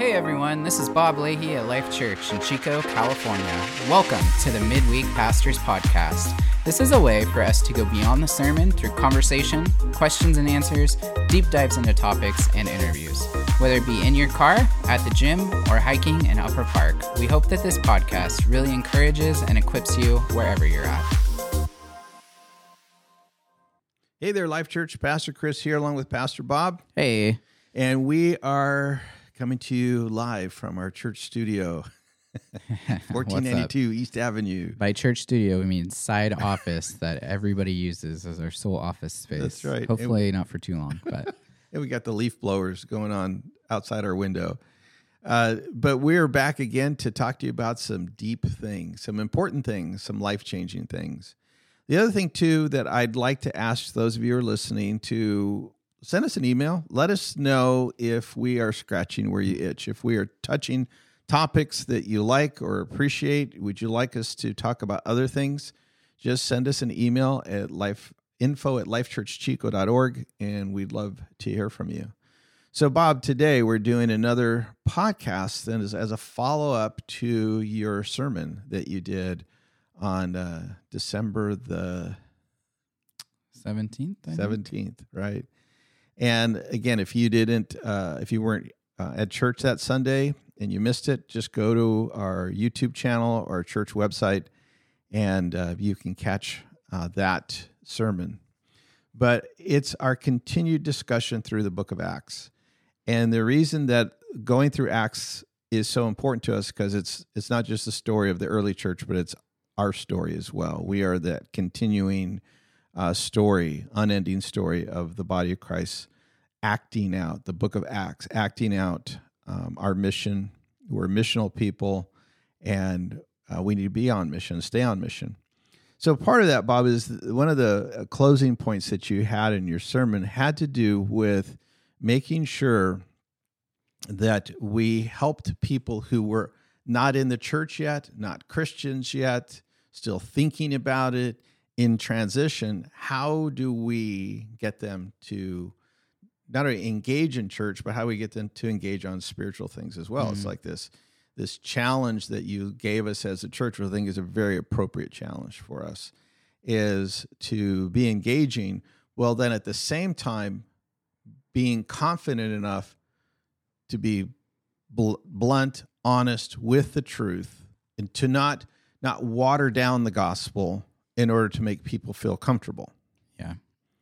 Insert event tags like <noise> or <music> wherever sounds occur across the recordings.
Hey everyone, this is Bob Leahy at Life Church in Chico, California. Welcome to the Midweek Pastors Podcast. This is a way for us to go beyond the sermon through conversation, questions and answers, deep dives into topics, and interviews. Whether it be in your car, at the gym, or hiking in Upper Park, we hope that this podcast really encourages and equips you wherever you're at. Hey there, Life Church. Pastor Chris here, along with Pastor Bob. Hey, And we are coming to you live from our church studio, <laughs> <laughs> 1492 East Avenue. by church studio, we mean side office that everybody uses as our sole office space. That's right. Hopefully, not for too long, but. <laughs> And we got the leaf blowers going on outside our window. Uh, but we're back again to talk to you about some deep things, some important things, some life changing things. The other thing, too, that I'd like to ask those of you who are listening to send us an email. Let us know if we are scratching where you itch, if we are touching topics that you like or appreciate. Would you like us to talk about other things? Just send us an email at life info at lifechurchchico.org and we'd love to hear from you. So, Bob, today we're doing another podcast that is as a follow up to your sermon that you did on uh, December the 17th? I think? 17th, right? And again, if you didn't, uh, if you weren't uh, at church that Sunday and you missed it, just go to our YouTube channel or church website and uh, you can catch uh, that sermon. But it's our continued discussion through the book of Acts. And the reason that going through Acts is so important to us because it's it's not just the story of the early church, but it's our story as well. We are that continuing uh, story, unending story of the body of Christ acting out, the book of Acts, acting out um, our mission. We're missional people and uh, we need to be on mission, stay on mission. So, part of that, Bob, is one of the uh, closing points that you had in your sermon had to do with making sure that we helped people who were not in the church yet, not Christians yet, still thinking about it in transition. How do we get them to not only engage in church, but how we get them to engage on spiritual things as well? It's mm. like this this challenge that you gave us as a church, which I think is a very appropriate challenge for us, is to be engaging. Well, then at the same time, being confident enough to be bl- blunt, honest with the truth, and to not not water down the gospel in order to make people feel comfortable. Yeah.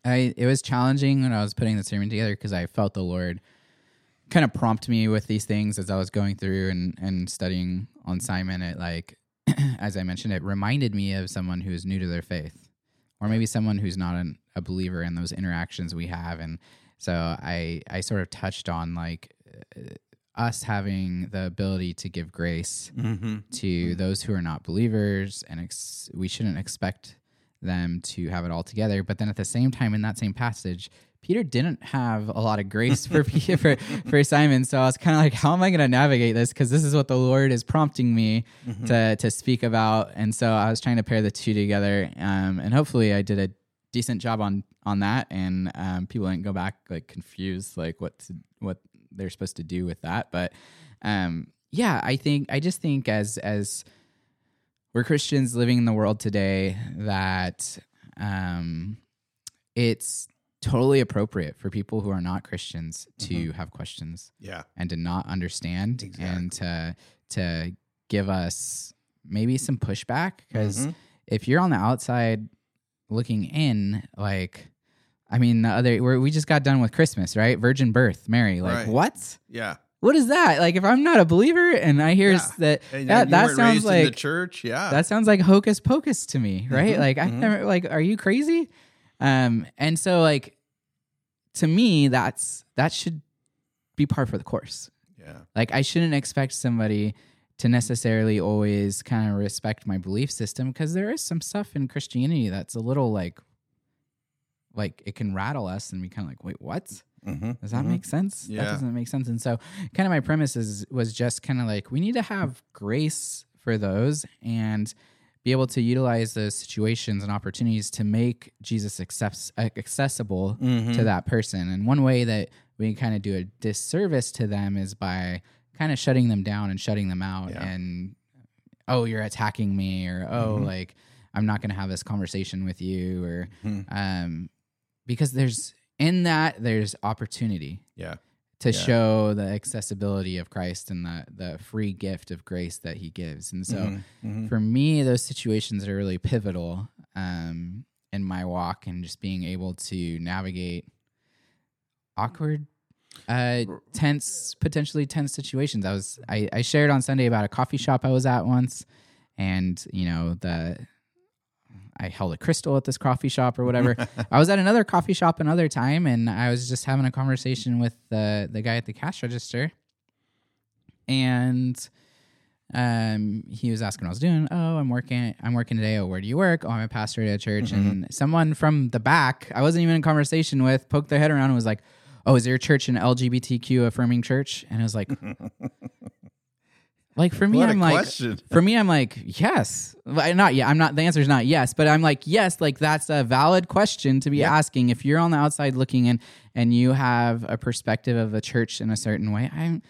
I it was challenging when I was putting the sermon together because I felt the Lord kind of prompt me with these things as I was going through and and studying on Simon. It like <clears throat> as I mentioned, it reminded me of someone who is new to their faith, or maybe someone who's not an, a believer in those interactions we have. And so I I sort of touched on like us having the ability to give grace Mm-hmm. to those who are not believers, and ex- we shouldn't expect them to have it all together. But then at the same time, in that same passage, Peter didn't have a lot of grace for Peter, <laughs> for, for Simon. So I was kind of like, how am I going to navigate this? Because this is what the Lord is prompting me to to speak about. And so I was trying to pair the two together, um, and hopefully I did a decent job on on that, and um, people didn't go back like confused, like what to, what they're supposed to do with that. But um, yeah, I think I just think as as we're Christians living in the world today that um, it's totally appropriate for people who are not Christians to have questions Yeah. and to not understand and to to give us maybe some pushback because Mhm. if you're on the outside looking in like I mean the other we're, we just got done with Christmas right virgin birth Mary like Right. what Yeah. what is that like if I'm not a believer and I hear s- that And that, that sounds in the like church. Yeah. that sounds like hocus pocus to me, right? Mhm, Like I mhm. never like, are you crazy? Um, and so like to me, that's that should be par for the course. yeah. Like I shouldn't expect somebody to necessarily always kind of respect my belief system because there is some stuff in Christianity that's a little like like it can rattle us and we kind of like, wait, what? Mm-hmm. Does that make sense? That doesn't make sense. And so, kind of my premise is, was just kind of like we need to have grace for those and be able to utilize those situations and opportunities to make Jesus accepts, accessible Mm-hmm. to that person. And one way that we kind of do a disservice to them is by kind of shutting them down and shutting them out Yeah. and oh you're attacking me or oh Mhm. like i'm not going to have this conversation with you or Mhm. um because there's in that there's opportunity Yeah. to Yeah. show the accessibility of christ and the the free gift of grace that he gives and so Mhm. Mhm. for me those situations are really pivotal um in my walk and just being able to navigate awkward uh tense potentially tense situations i was I, I shared on sunday about a coffee shop i was at once and you know the i held a crystal at this coffee shop or whatever <laughs> i was at another coffee shop another time and i was just having a conversation with the the guy at the cash register and um he was asking what I was doing. Oh, I'm working I'm working today. Oh, where do you work? Oh, I'm a pastor at a church. And someone from the back, I wasn't even in conversation with, poked their head around and was like, Oh, is your church an LGBTQ affirming church? And I was like <laughs> Like for me, What I'm like question. <laughs> for me, I'm like, yes. Not yeah, I'm not the answer is not yes, but I'm like, yes, like that's a valid question to be Yeah. asking. If you're on the outside looking in and you have a perspective of a church in a certain way, I'm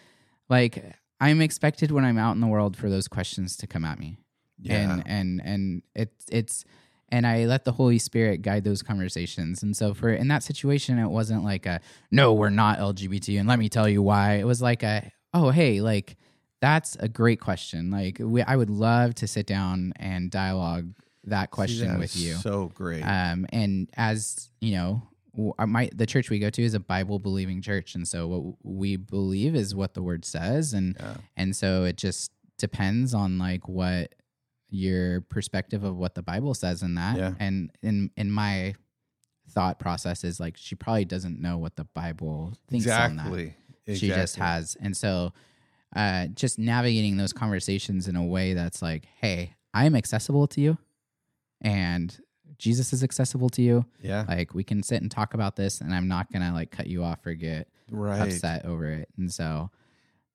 like I'm expected when I'm out in the world for those questions to come at me. Yeah. And and and it's it's and I let the Holy Spirit guide those conversations. And so for in that situation, it wasn't like a no, we're not LGBT, and let me tell you why. It was like a oh hey, like that's a great question. Like we, I would love to sit down and dialogue that question That with you. So great. Um, and as you know, my the church we go to is a Bible believing church, and so what we believe is what the Word says, and Yeah. and so it just depends on like what your perspective of what the Bible says in that. Yeah. And in in my thought process is like she probably doesn't know what the Bible thinks on that exactly. she just has and so uh just navigating those conversations in a way that's like hey i'm accessible to you and jesus is accessible to you Yeah. like we can sit and talk about this and i'm not gonna like cut you off or get Right. upset over it and so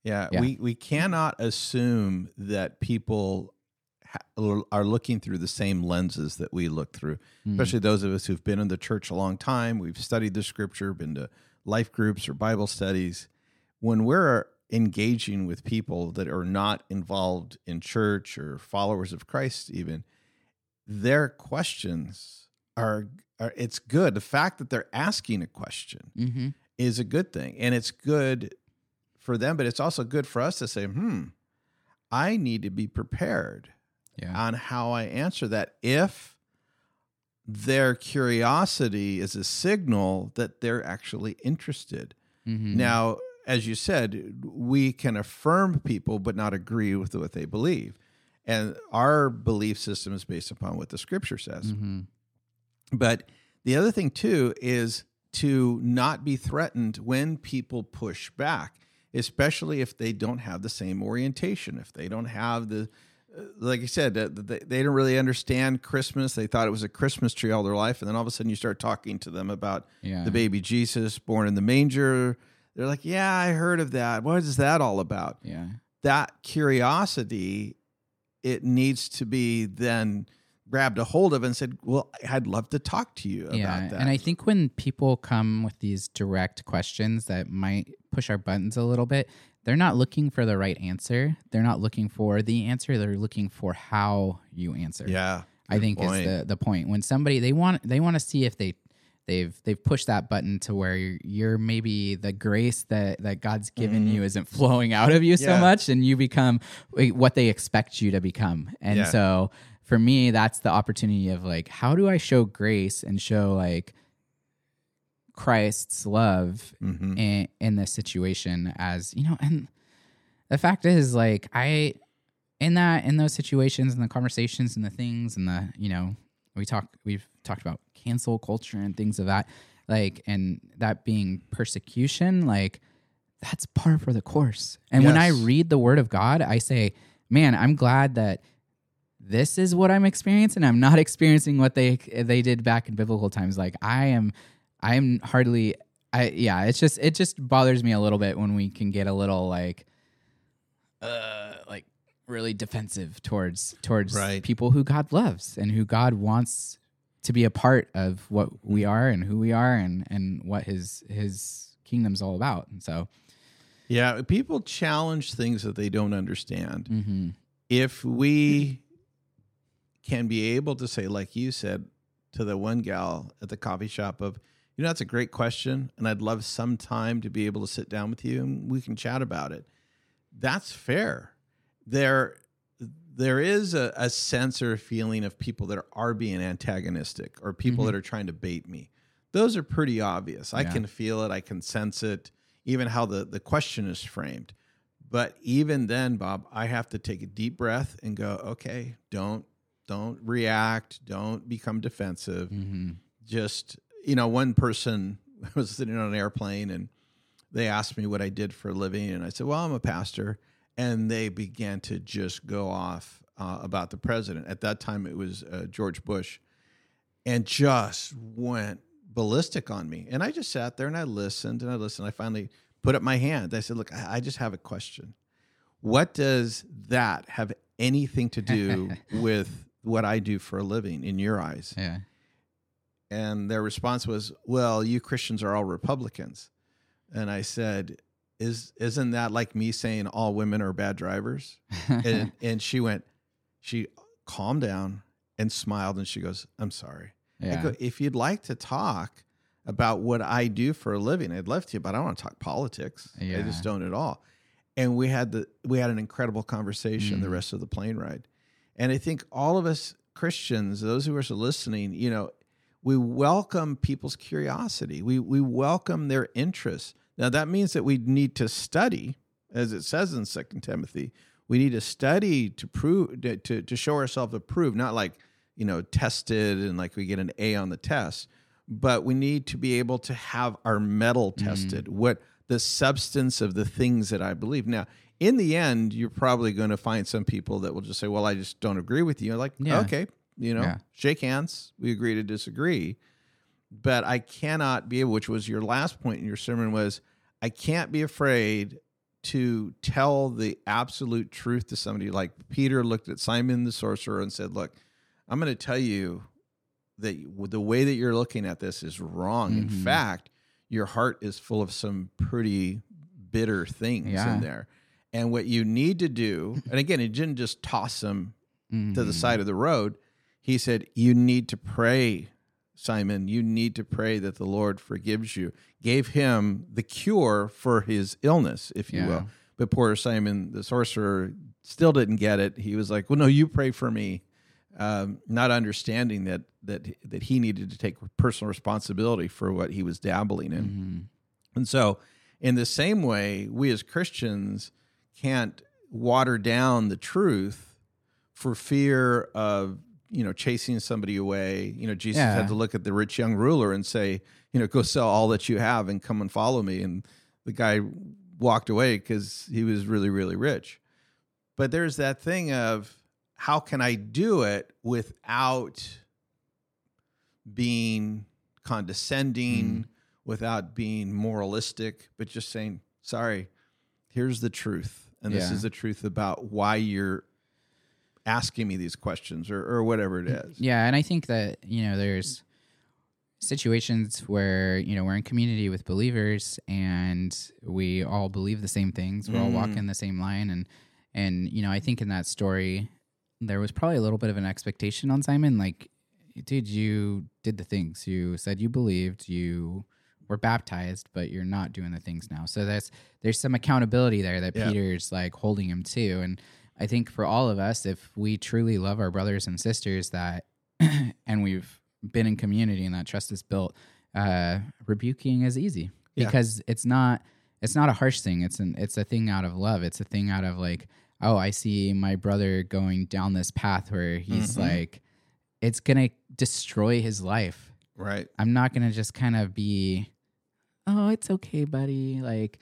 Yeah, Yeah. we we cannot assume that people ha- are looking through the same lenses that we look through. mm, Especially those of us who've been in the church a long time, we've studied the scripture, been to life groups or Bible studies. When we're engaging with people that are not involved in church or followers of Christ even, their questions are, are it's good. The fact that they're asking a question mm-hmm. is a good thing. And it's good for them, but it's also good for us to say, hmm, I need to be prepared yeah on how I answer that if their curiosity is a signal that they're actually interested. mm-hmm. Now, as you said, we can affirm people but not agree with what they believe. And our belief system is based upon what the scripture says. mm-hmm. But the other thing too is to not be threatened when people push back, especially if they don't have the same orientation, if they don't have the uh, like I said, they, they don't really understand Christmas. They thought it was a Christmas tree all their life, and then all of a sudden you start talking to them about yeah the baby Jesus born in the manger. They're like, "Yeah, I heard of that. What is that all about?" yeah that curiosity it needs to be then grabbed a hold of and said well i'd love to talk to you yeah about that and i think when people come with these direct questions that might push our buttons a little bit they're not looking for the right answer they're not looking for the answer they're looking for how you answer yeah i think point. is the the point when somebody they want they want to see if they they've they've pushed that button to where you're, you're maybe the grace that that god's given you isn't flowing out of you so Mm-hmm. Much and you become what they expect you to become and Yeah. so for me that's the opportunity of like how do i show grace and show like christ's love Mhm. in, in this situation as you know and the fact is like i in that in those situations and the conversations and the things and the you know we talk we've talked about cancel culture and things of that like and that being persecution like that's par for the course. And when i read the word of god i say man i'm glad that this is what i'm experiencing. I'm not <laughs> experiencing what they they did back in biblical times. Like i am i am hardly i yeah it's just it just bothers me a little bit when we can get a little like uh like really defensive towards towards Right. people who god loves and who god wants to be a part of what we are and who we are and and what his his kingdom's all about and so Yeah, people challenge things that they don't understand. Mm-hmm. If we can be able to say, like you said to the one gal at the coffee shop, of, you know, that's a great question. And I'd love some time to be able to sit down with you and we can chat about it. That's fair. There, there is a, a sense or a feeling of people that are being antagonistic or people Mhm. that are trying to bait me. Those are pretty obvious. I can feel it. I can sense it, even how the, the question is framed. But even then, Bob, I have to take a deep breath and go, okay, don't don't react, don't become defensive. Mm-hmm. Just, you know, one person <laughs> was sitting on an airplane and they asked me what I did for a living. And I said, well, I'm a pastor. And they began to just go off uh, about the president. At that time, it was uh, George Bush and just went ballistic on me. And I just sat there and I listened and I listened. I finally put up my hand. I said, look, I I just have a question. What does that have anything to do <laughs> with what I do for a living in your eyes? Yeah. And their response was, "Well, you Christians are all Republicans." And I said, "Is isn't that like me saying all women are bad drivers?" And <laughs> and she went, she calmed down and smiled and she goes, "I'm sorry." I yeah. go, "If you'd like to talk about what I do for a living, I'd love to, but I don't want to talk politics. I just don't at all." And we had the we had an incredible conversation the Mm. rest of the plane ride. And I think all of us Christians, those who are listening, you know, we welcome people's curiosity. We we welcome their interest. Now that means that we need to study, as it says in Second Timothy. We need to study to prove to, to to show ourselves approved, not like you know tested and like we get an A on the test, but we need to be able to have our mettle mm. tested. What the substance of the things that I believe. Now, in the end, you're probably going to find some people that will just say, "Well, I just don't agree with you." Like, Yeah. okay, you know, Yeah. shake hands. We agree to disagree. But I cannot be able, which was your last point in your sermon, was I can't be afraid to tell the absolute truth to somebody. Like Peter looked at Simon the sorcerer and said, "Look, I'm going to tell you that the way that you're looking at this is wrong. In Mhm. fact, your heart is full of some pretty bitter things Yeah. in there. And what you need to do, <laughs> and again, he didn't just toss them to the Mhm. side of the road. He said, You need to pray, Simon. You need to pray that the Lord forgives you. Gave him the cure for his illness, if you Yeah. will. But poor Simon, the sorcerer, still didn't get it. He was like, Well, no, you pray for me. Um, not understanding that that that he needed to take personal responsibility for what he was dabbling in. Mhm. And so, in the same way, we as Christians can't water down the truth for fear of you know chasing somebody away. You know, Jesus Yeah. had to look at the rich young ruler and say, you know, go sell all that you have and come and follow me. And the guy walked away because he was really, really rich. But there's that thing of how can I do it without being condescending, mm-hmm. without being moralistic, but just saying, sorry, here's the truth. And this Yeah. is the truth about why you're asking me these questions or, or whatever it is. Yeah, and I think that you know there's situations where you know we're in community with believers and we all believe the same things. We're all Mm. walking the same line, and and you know I think in that story there was probably a little bit of an expectation on Simon, like, dude, you did the things you said you believed, you were baptized, but you're not doing the things now. So that's there's some accountability there that Yeah. Peter's like holding him to, and I think for all of us, if we truly love our brothers and sisters, that <clears throat> and we've been in community and that trust is built, uh, rebuking is easy Yeah. because it's not it's not a harsh thing. It's an it's a thing out of love. It's a thing out of like, oh, I see my brother going down this path where he's Mhm. like, it's gonna destroy his life. Right. I'm not gonna just kind of be, oh, it's okay, buddy. Like,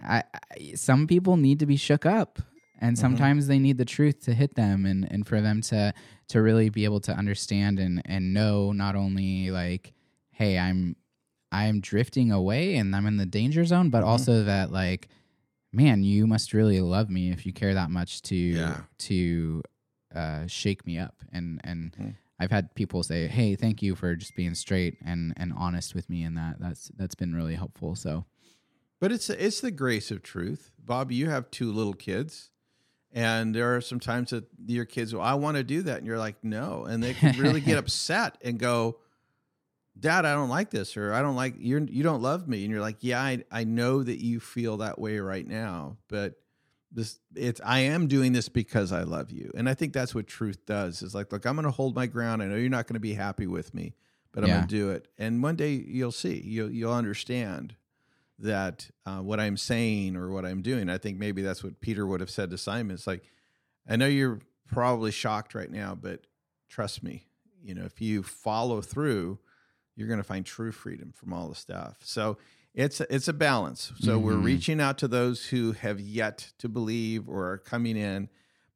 I, I some people need to be shook up, and Mhm. sometimes they need the truth to hit them, and and for them to to really be able to understand and and know not only like, hey, I'm I'm drifting away and I'm in the danger zone, but Mhm. also that like, man, you must really love me if you care that much to Yeah. to uh, shake me up and and. Mhm. I've had people say, "Hey, thank you for just being straight and and honest with me," and that that's that's been really helpful. So But it's it's the grace of truth. Bob, you have two little kids. And there are some times that your kids, well, I want to do that. And you're like, no. And they can really get <laughs> upset and go, Dad, I don't like this, or I don't like you're you don't love me. And you're like, Yeah, I, I know that you feel that way right now, but this it's I am doing this because I love you. And I think that's what truth does is like, look, I'm gonna hold my ground. I know you're not gonna be happy with me, but I'm gonna do it. And one day you'll see, you'll you'll understand that uh, what I'm saying or what I'm doing. I think maybe that's what Peter would have said to Simon. It's like, I know you're probably shocked right now, but trust me, you know, if you follow through, you're going to find true freedom from all the stuff. So it's it's a balance. So we're Mhm. reaching out to those who have yet to believe or are coming in,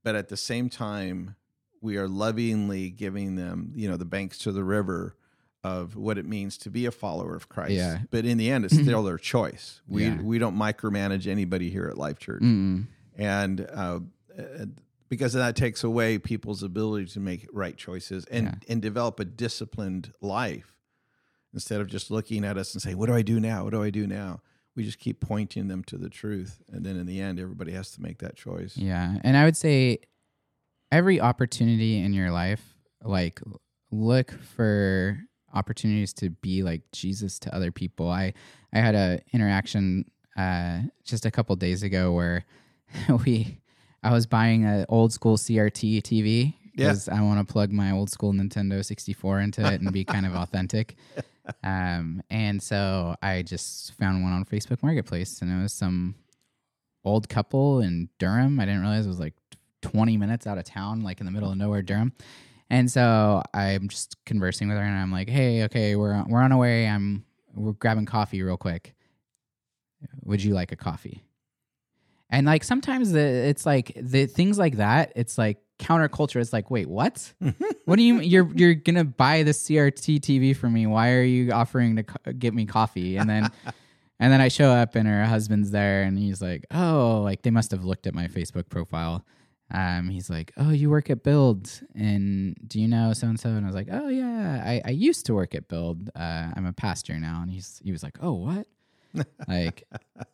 but at the same time, we are lovingly giving them, you know, the banks to the river of what it means to be a follower of Christ. Yeah. But in the end, it's still their choice. <clears throat> We Yeah. we don't micromanage anybody here at Life Church Mm-mm. and uh, uh, because that takes away people's ability to make right choices and Yeah. and develop a disciplined life instead of just looking at us and saying, "What do I do now? What do I do now?" We just keep pointing them to the truth, and then in the end, everybody has to make that choice. Yeah. And I would say every opportunity in your life, like look for opportunities to be like Jesus to other people. I I had a interaction uh just a couple days ago where <laughs> we I was buying an old school CRT TV Yeah. because I want to plug my old school Nintendo 64 into it and be kind of <laughs> authentic. Um, and so I just found one on Facebook Marketplace, and it was some old couple in Durham. I didn't realize it was like 20 minutes out of town, like in the middle of nowhere, Durham. And so I'm just conversing with her, and I'm like, "Hey, okay, we're on, we're on our way. I'm we're grabbing coffee real quick. Would you like a coffee?" And like sometimes the it's like the things like that. It's like counterculture. It's like, wait, what? <laughs> what do you you're you're gonna buy the CRT TV for me? Why are you offering to co- get me coffee? And then <laughs> and then I show up and her husband's there and he's like, oh, like they must have looked at my Facebook profile. Um, he's like, oh, you work at Build, and do you know so and so? And I was like, oh yeah, I, I used to work at Build. Uh, I'm a pastor now. And he's he was like, oh what? <laughs> like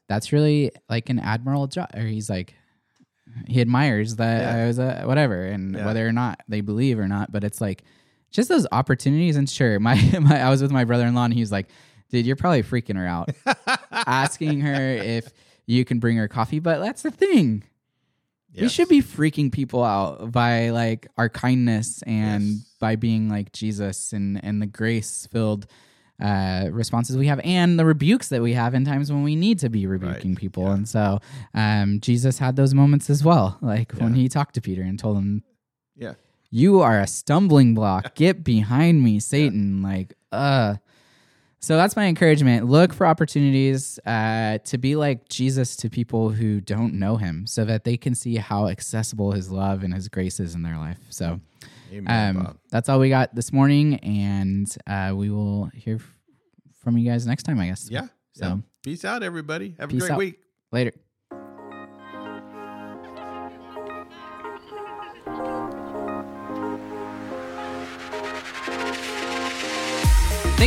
that's really like an admiral job. Or he's like, he admires that Yeah. I was a whatever, and Yeah. whether or not they believe or not, but it's like just those opportunities. And sure, my, <laughs> my I was with my brother in law, and he was like, dude, you're probably freaking her out, <laughs> asking her if you can bring her coffee. But that's the thing. We should be freaking people out by like our kindness and Yes. by being like Jesus and and the grace filled uh responses we have and the rebukes that we have in times when we need to be rebuking people. Yeah. and so um jesus had those moments as well like when he talked to peter and told him Yeah. you are a stumbling block. <laughs> Get behind me satan. Like uh so that's my encouragement look for opportunities uh, to be like jesus to people who don't know him so that they can see how accessible his love and his grace is in their life so Amen, um, that's all we got this morning and uh, we will hear from you guys next time i guess Yeah. so yeah. Peace out, everybody. Have a great out. week. later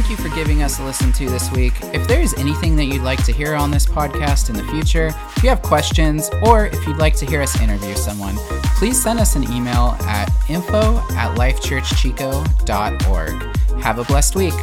You for giving us a listen to this week. If there is anything that you'd like to hear on this podcast in the future, if you have questions, or if you'd like to hear us interview someone, please send us an email at info at lifechurchchico.org. Have a blessed week.